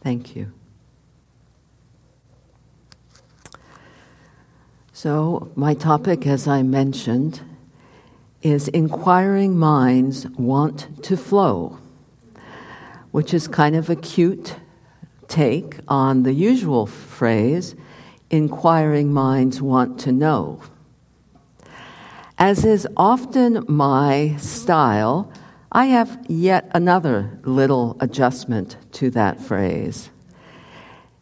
Thank you. So, my topic, as I mentioned, is inquiring minds want to flow, which is kind of a cute take on the usual phrase, inquiring minds want to know. As is often my style, I have yet another little adjustment to that phrase.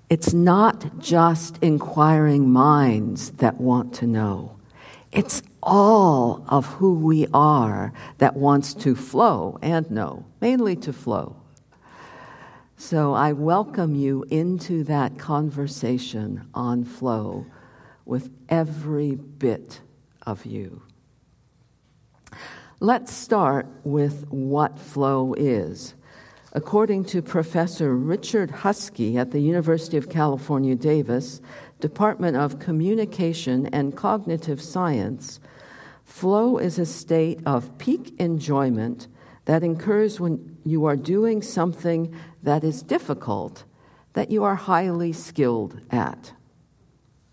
It's not just inquiring minds that want to know. It's all of who we are that wants to flow and know, mainly to flow. So I welcome you into that conversation on flow with every bit of you. Let's start with what flow is. According to Professor Richard Huskey at the University of California, Davis, Department of Communication and Cognitive Science, flow is a state of peak enjoyment that occurs when you are doing something that is difficult, that you are highly skilled at.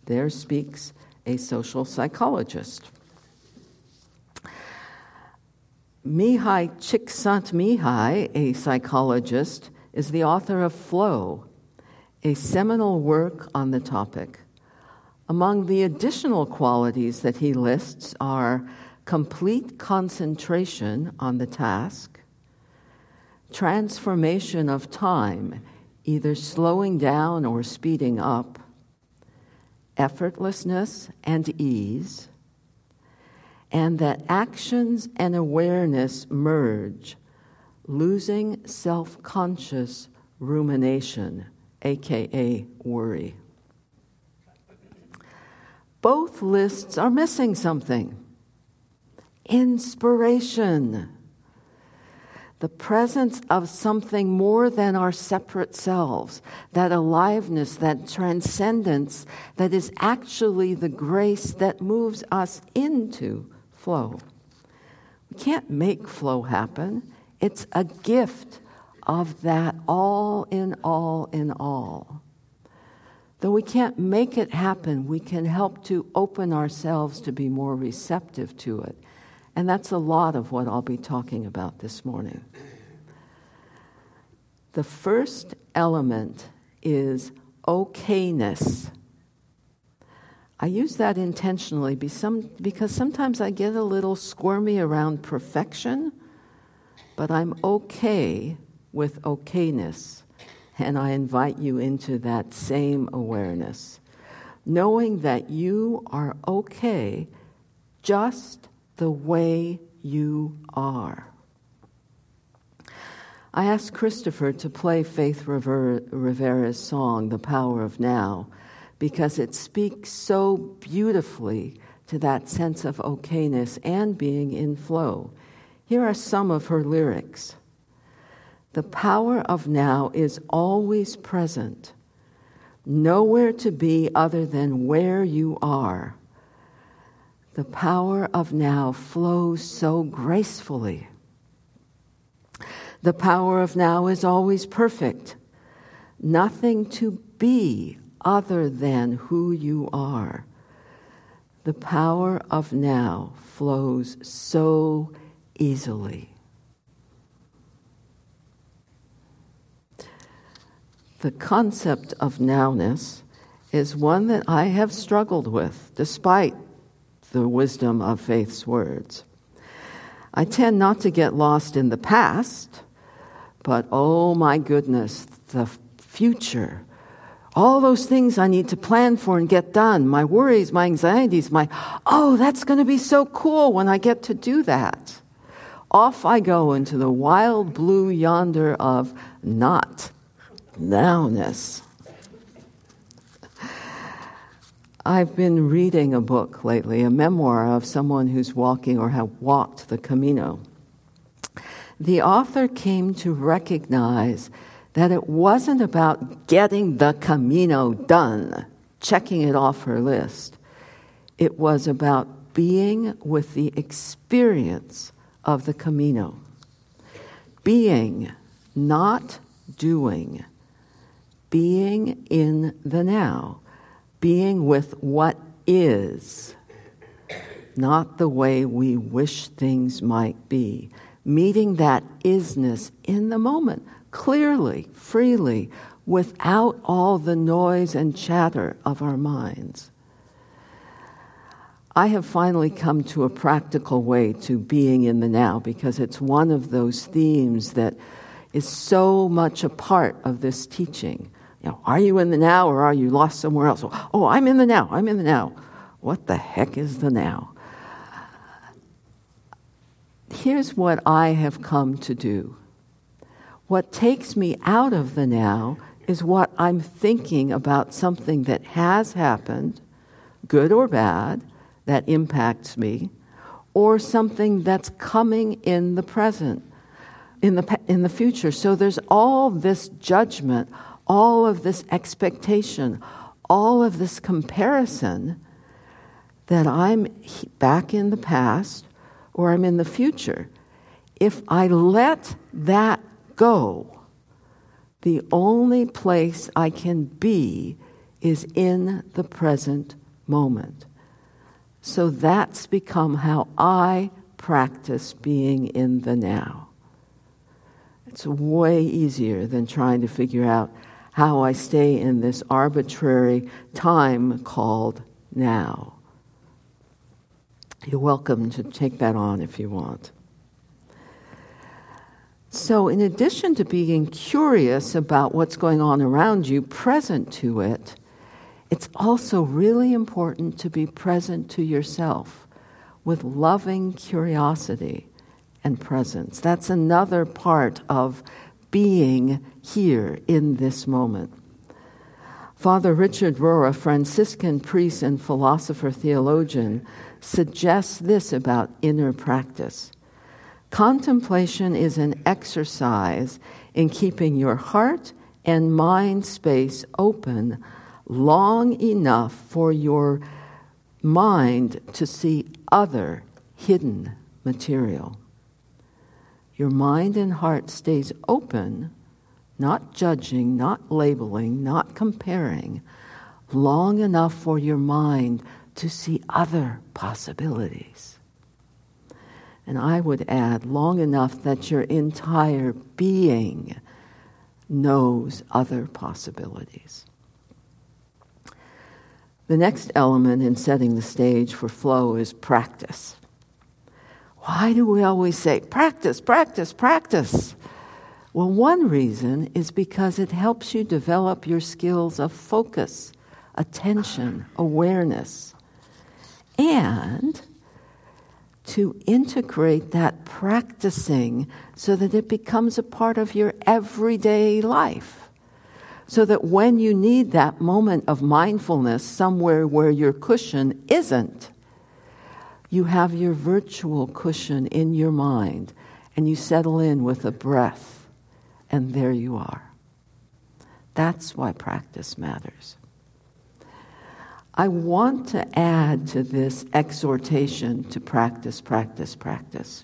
There speaks a social psychologist. Mihaly Csikszentmihalyi, a psychologist, is the author of Flow, a seminal work on the topic. Among the additional qualities that he lists are complete concentration on the task, transformation of time, either slowing down or speeding up, effortlessness and ease and that actions and awareness merge, losing self conscious rumination, aka worry. Both lists are missing something inspiration. The presence of something more than our separate selves, that aliveness, that transcendence that is actually the grace that moves us into flow. We can't make flow happen, it's a gift of that all in all in all. Though we can't make it happen, we can help to open ourselves to be more receptive to it. And that's a lot of what I'll be talking about this morning. The first element is okayness. I use that intentionally because sometimes I get a little squirmy around perfection, but I'm okay with okayness. And I invite you into that same awareness, knowing that you are okay just the way you are. I asked Christopher to play Faith Rivera's song, The Power of Now because it speaks so beautifully to that sense of okayness and being in flow. Here are some of her lyrics The power of now is always present, nowhere to be other than where you are. The power of now flows so gracefully. The power of now is always perfect, nothing to be other than who you are. The power of now flows so easily. The concept of nowness is one that I have struggled with, despite the wisdom of faith's words. I tend not to get lost in the past, but oh my goodness, the future all those things I need to plan for and get done, my worries, my anxieties, my, oh, that's going to be so cool when I get to do that. Off I go into the wild blue yonder of not nowness. I've been reading a book lately, a memoir of someone who's walking or have walked the Camino. The author came to recognize that it wasn't about getting the Camino done, checking it off her list. It was about being with the experience of the Camino. Being, not doing. being in the now, being with what is, not the way we wish things might be. Meeting that isness in the moment, clearly, freely, without all the noise and chatter of our minds. I have finally come to a practical way to being in the now because it's one of those themes that is so much a part of this teaching. You know, are you in the now or are you lost somewhere else? Oh, I'm in the now. I'm in the now. What the heck is the now? Here's what I have come to do. What takes me out of the now is what I'm thinking about something that has happened, good or bad, that impacts me, or something that's coming in the present, in the, in the future. So there's all this judgment, all of this expectation, all of this comparison that I'm back in the past or I'm in the future. If I let that go, the only place I can be is in the present moment. So that's become how I practice being in the now. It's way easier than trying to figure out how I stay in this arbitrary time called now. You're welcome to take that on if you want. So, in addition to being curious about what's going on around you, present to it, it's also really important to be present to yourself with loving curiosity and presence. That's another part of being here in this moment. Father Richard Rohr, Franciscan priest and philosopher theologian, suggests this about inner practice. Contemplation is an exercise in keeping your heart and mind space open long enough for your mind to see other hidden material. Your mind and heart stays open, not judging, not labeling, not comparing, long enough for your mind to see other possibilities. And I would add, long enough that your entire being knows other possibilities. The next element in setting the stage for flow is practice. Why do we always say practice, practice, practice? Well, one reason is because it helps you develop your skills of focus, attention, awareness, and to integrate that practicing so that it becomes a part of your everyday life so that when you need that moment of mindfulness somewhere where your cushion isn't, you have your virtual cushion in your mind and you settle in with a breath, and there you are. That's why practice matters. I want to add to this exhortation to practice, practice, practice.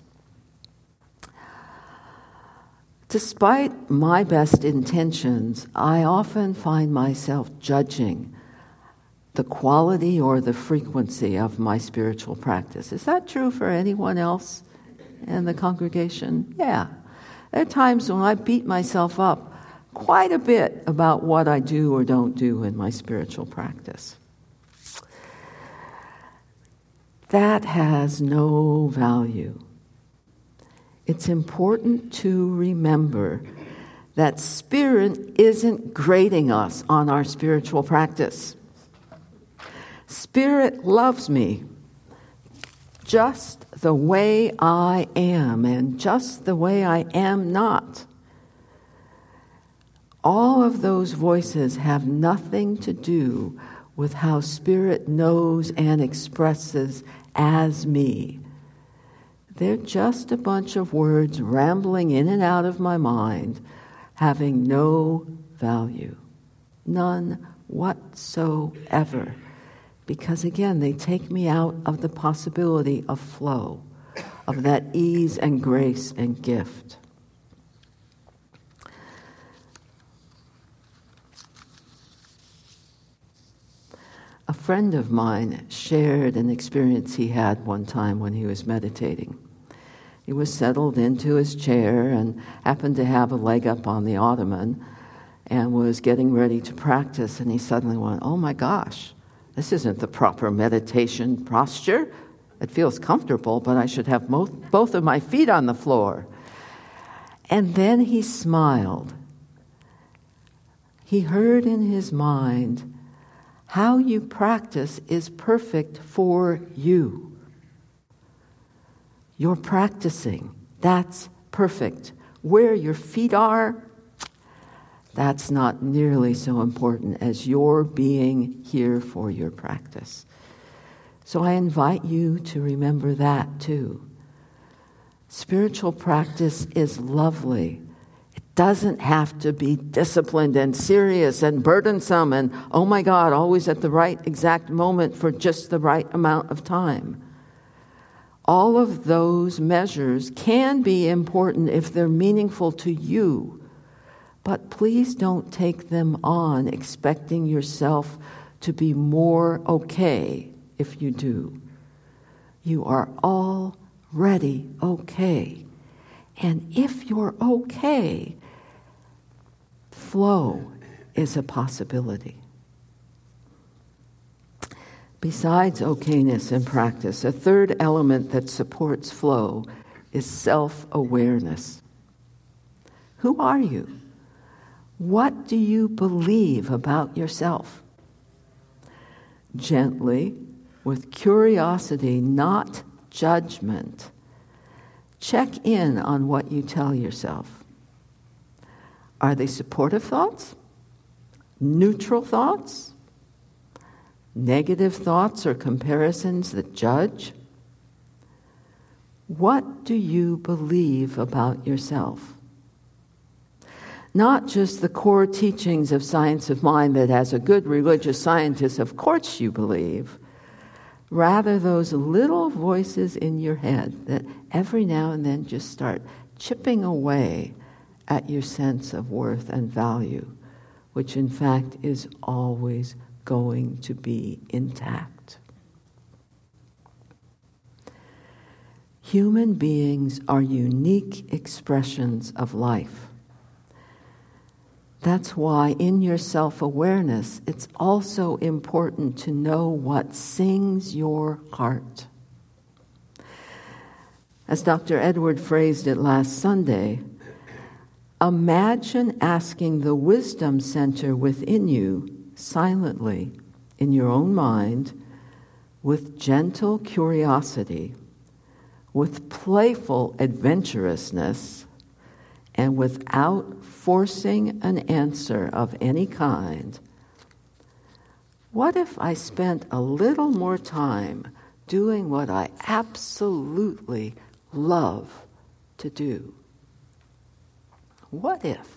Despite my best intentions, I often find myself judging the quality or the frequency of my spiritual practice. Is that true for anyone else in the congregation? Yeah. There are times when I beat myself up quite a bit about what I do or don't do in my spiritual practice. That has no value it's important to remember that spirit isn't grading us on our spiritual practice. Spirit loves me just the way I am and just the way I am not. All of those voices have nothing to do with how Spirit knows and expresses as me. They're just a bunch of words rambling in and out of my mind, having no value. None whatsoever. Because again, they take me out of the possibility of flow, of that ease and grace and gift. A friend of mine shared an experience he had one time when he was meditating. He was settled into his chair and happened to have a leg up on the ottoman and was getting ready to practice, and he suddenly went, Oh my gosh, this isn't the proper meditation posture. It feels comfortable, but I should have both, both of my feet on the floor. And then he smiled. He heard in his mind, how you practice is perfect for you. You're practicing. That's perfect. Where your feet are, that's not nearly so important as your being here for your practice. So I invite you to remember that too. Spiritual practice is lovely doesn't have to be disciplined and serious and burdensome and, oh my God, always at the right exact moment for just the right amount of time. All of those measures can be important if they're meaningful to you, but please don't take them on expecting yourself to be more okay if you do. You are already okay. And if you're okay, flow is a possibility. Besides okayness in practice, a third element that supports flow is self awareness. Who are you? What do you believe about yourself? Gently, with curiosity, not judgment, check in on what you tell yourself. Are they supportive thoughts? Neutral thoughts? Negative thoughts or comparisons that judge? What do you believe about yourself? Not just the core teachings of science of mind that, as a good religious scientist, of course you believe. Rather, those little voices in your head that every now and then just start chipping away at your sense of worth and value, which in fact is always going to be intact. Human beings are unique expressions of life. That's why, in your self awareness, it's also important to know what sings your heart. As Dr. Edward phrased it last Sunday, Imagine asking the wisdom center within you silently in your own mind with gentle curiosity, with playful adventurousness, and without forcing an answer of any kind. What if I spent a little more time doing what I absolutely love to do? What if?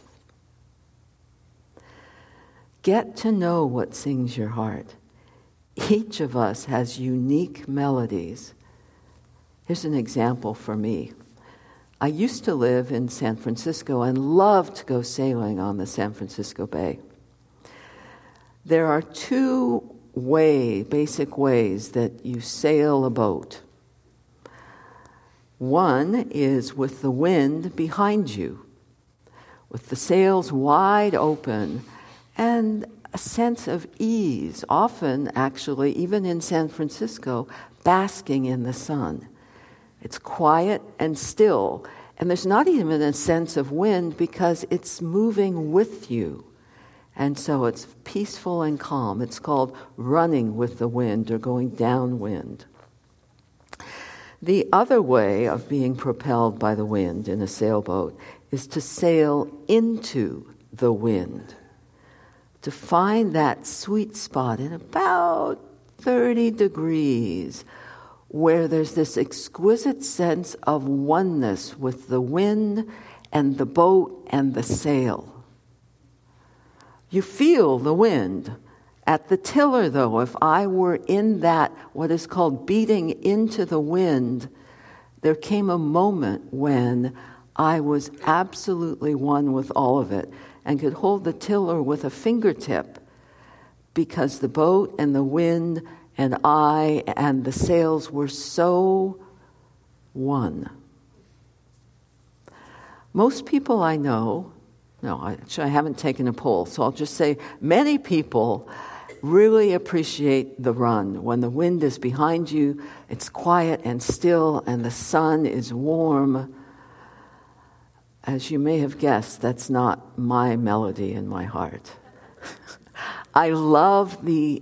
Get to know what sings your heart. Each of us has unique melodies. Here's an example for me. I used to live in San Francisco and loved to go sailing on the San Francisco Bay. There are two way, basic ways that you sail a boat. One is with the wind behind you with the sails wide open and a sense of ease, often actually, even in San Francisco, basking in the sun. It's quiet and still, and there's not even a sense of wind because it's moving with you. And so it's peaceful and calm. It's called running with the wind or going downwind. The other way of being propelled by the wind in a sailboat is to sail into the wind, to find that sweet spot in about 30 degrees where there's this exquisite sense of oneness with the wind and the boat and the sail. You feel the wind. At the tiller, though, if I were in that, what is called beating into the wind, there came a moment when I was absolutely one with all of it and could hold the tiller with a fingertip because the boat and the wind and I and the sails were so one. Most people I know, no, actually, I haven't taken a poll, so I'll just say many people really appreciate the run. When the wind is behind you, it's quiet and still, and the sun is warm. As you may have guessed, that's not my melody in my heart. I love the,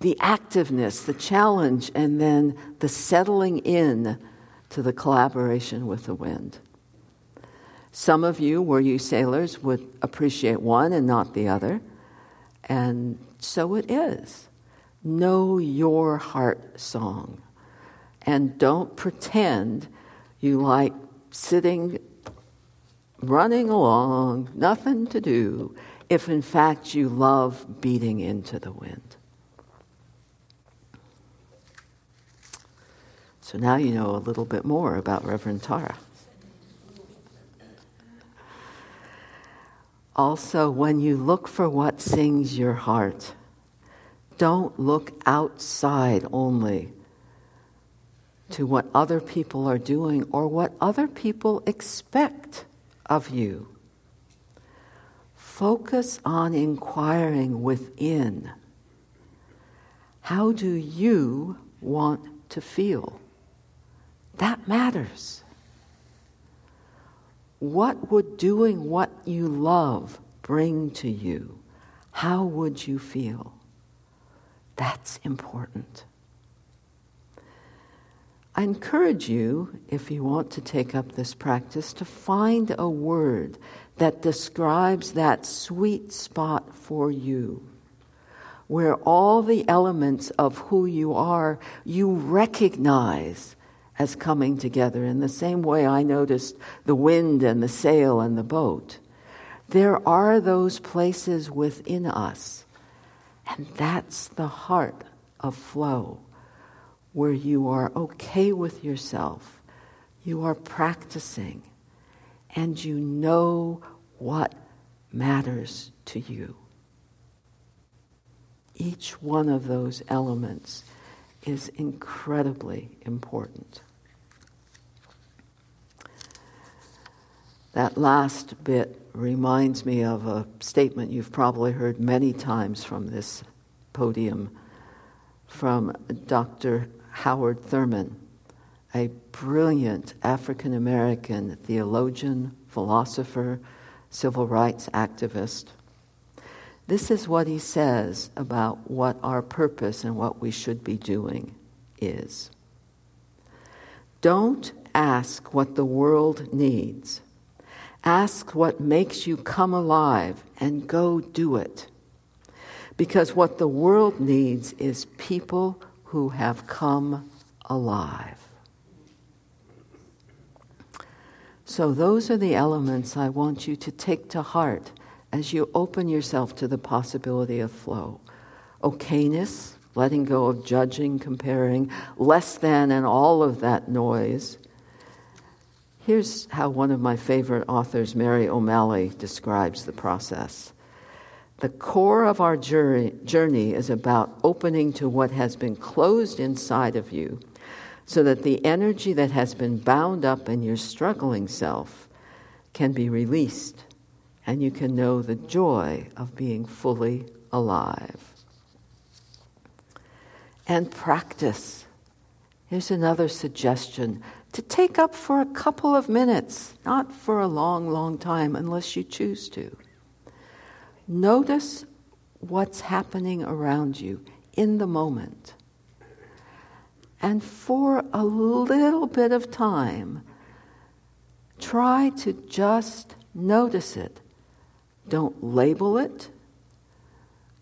the activeness, the challenge, and then the settling in to the collaboration with the wind. Some of you, were you sailors, would appreciate one and not the other. And so it is. Know your heart song. And don't pretend you like sitting, running along, nothing to do, if in fact you love beating into the wind. So now you know a little bit more about Reverend Tara. Also, when you look for what sings your heart, don't look outside only to what other people are doing or what other people expect of you. Focus on inquiring within. How do you want to feel? That matters. What would doing what you love bring to you? How would you feel? That's important. I encourage you, if you want to take up this practice, to find a word that describes that sweet spot for you, where all the elements of who you are you recognize as coming together in the same way I noticed the wind and the sail and the boat. There are those places within us, and that's the heart of flow, where you are okay with yourself, you are practicing, and you know what matters to you. Each one of those elements is incredibly important. That last bit reminds me of a statement you've probably heard many times from this podium from Dr. Howard Thurman, a brilliant African American theologian, philosopher, civil rights activist. This is what he says about what our purpose and what we should be doing is. Don't ask what the world needs Ask what makes you come alive and go do it. Because what the world needs is people who have come alive. So, those are the elements I want you to take to heart as you open yourself to the possibility of flow. Okayness, letting go of judging, comparing, less than, and all of that noise. Here's how one of my favorite authors, Mary O'Malley, describes the process. The core of our journey is about opening to what has been closed inside of you so that the energy that has been bound up in your struggling self can be released and you can know the joy of being fully alive. And practice. Here's another suggestion to take up for a couple of minutes, not for a long, long time unless you choose to. Notice what's happening around you in the moment. And for a little bit of time, try to just notice it. Don't label it.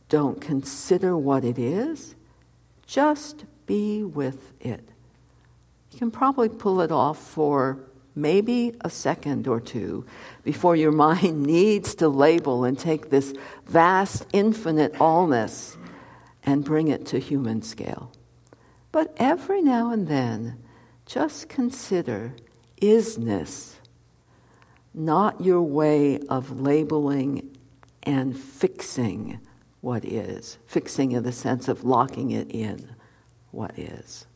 Don't consider what it is. Just be with it. You can probably pull it off for maybe a second or two before your mind needs to label and take this vast, infinite allness and bring it to human scale. But every now and then, just consider isness not your way of labeling and fixing what is, fixing in the sense of locking it in what is.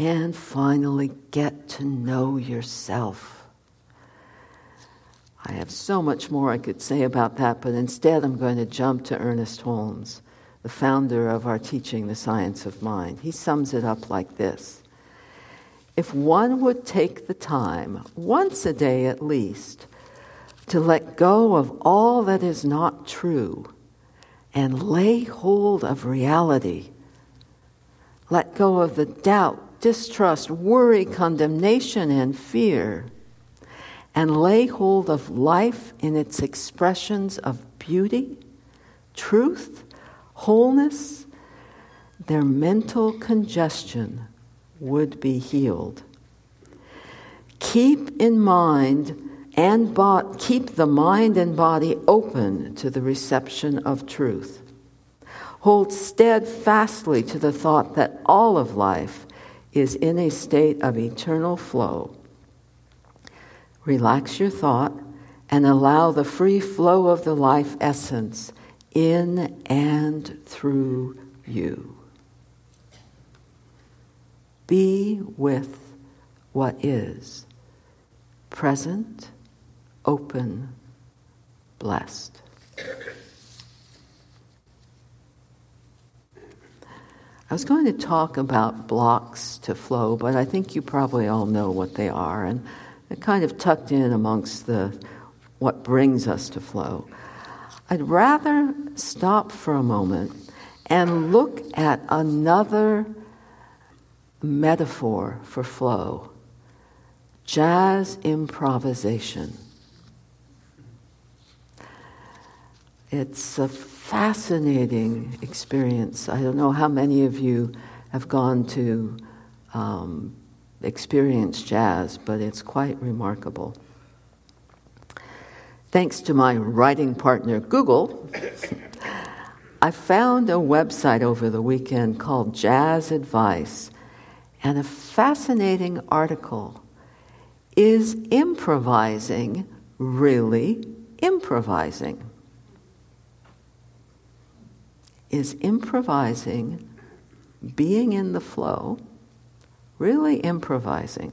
And finally, get to know yourself. I have so much more I could say about that, but instead I'm going to jump to Ernest Holmes, the founder of our teaching, The Science of Mind. He sums it up like this If one would take the time, once a day at least, to let go of all that is not true and lay hold of reality. Let go of the doubt, distrust, worry, condemnation, and fear, and lay hold of life in its expressions of beauty, truth, wholeness, their mental congestion would be healed. Keep in mind and bo- keep the mind and body open to the reception of truth. Hold steadfastly to the thought that all of life is in a state of eternal flow. Relax your thought and allow the free flow of the life essence in and through you. Be with what is present open, blessed. I was going to talk about blocks to flow, but I think you probably all know what they are, and they're kind of tucked in amongst the what brings us to flow. I'd rather stop for a moment and look at another metaphor for flow jazz improvisation. It's a fascinating experience. I don't know how many of you have gone to um, experience jazz, but it's quite remarkable. Thanks to my writing partner, Google, I found a website over the weekend called Jazz Advice and a fascinating article. Is improvising really improvising? Is improvising, being in the flow, really improvising.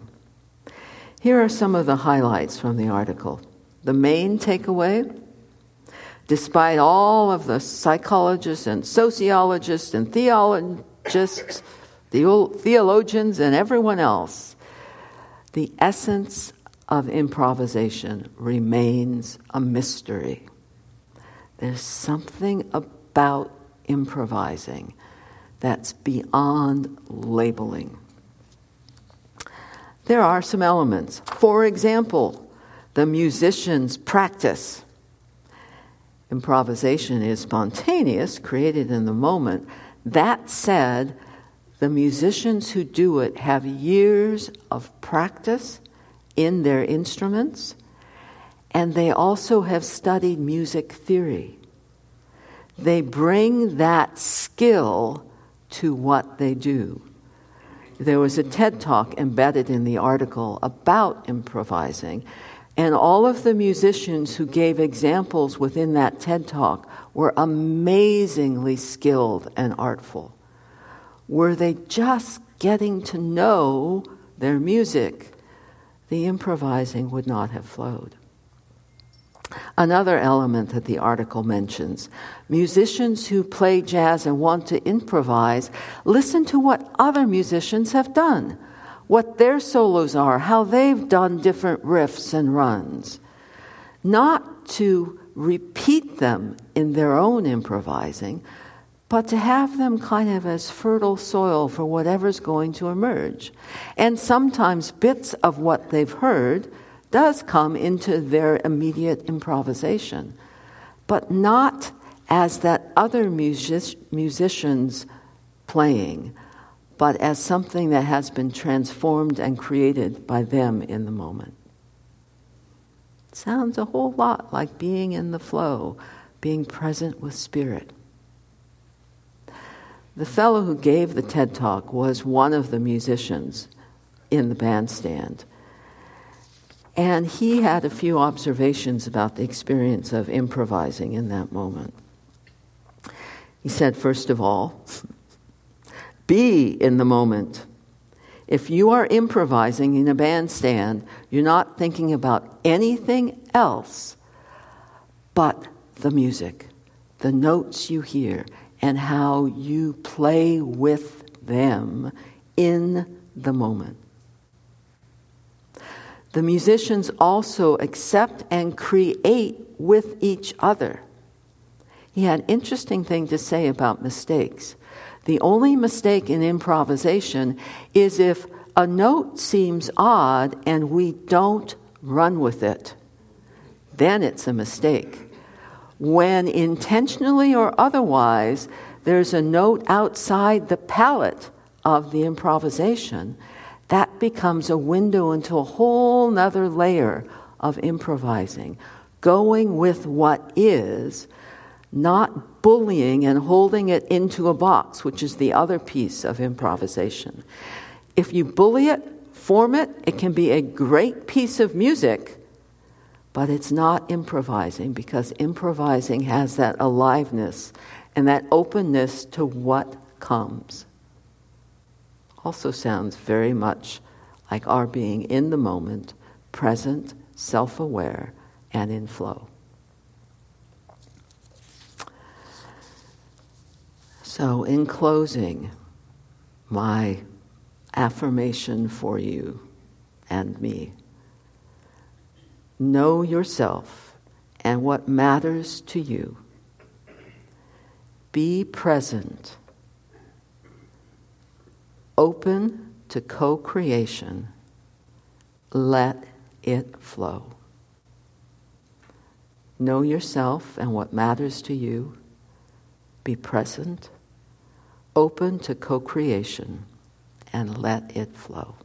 Here are some of the highlights from the article. The main takeaway despite all of the psychologists and sociologists and theologists, the theologians, and everyone else, the essence of improvisation remains a mystery. There's something about improvising that's beyond labeling. There are some elements. For example, the musician's practice. Improvisation is spontaneous, created in the moment. That said, the musicians who do it have years of practice in their instruments, and they also have studied music theory. They bring that skill to what they do. There was a TED talk embedded in the article about improvising, and all of the musicians who gave examples within that TED talk were amazingly skilled and artful. Were they just getting to know their music, the improvising would not have flowed. Another element that the article mentions musicians who play jazz and want to improvise listen to what other musicians have done, what their solos are, how they've done different riffs and runs. Not to repeat them in their own improvising, but to have them kind of as fertile soil for whatever's going to emerge. And sometimes bits of what they've heard does come into their immediate improvisation, but not as that other music- musicians playing, but as something that has been transformed and created by them in the moment. It sounds a whole lot like being in the flow, being present with spirit. The fellow who gave the TED talk was one of the musicians in the bandstand. And he had a few observations about the experience of improvising in that moment. He said, first of all, be in the moment. If you are improvising in a bandstand, you're not thinking about anything else but the music, the notes you hear, and how you play with them in the moment. The musicians also accept and create with each other. He had an interesting thing to say about mistakes. The only mistake in improvisation is if a note seems odd and we don't run with it. Then it's a mistake. When intentionally or otherwise there's a note outside the palette of the improvisation, that becomes a window into a whole nother layer of improvising, going with what is not bullying and holding it into a box, which is the other piece of improvisation. If you bully it, form it, it can be a great piece of music, but it's not improvising because improvising has that aliveness and that openness to what comes. Also sounds very much like our being in the moment, present, self aware, and in flow. So, in closing, my affirmation for you and me know yourself and what matters to you. Be present, open to co creation, let it flow. Know yourself and what matters to you. Be present open to co creation, and let it flow.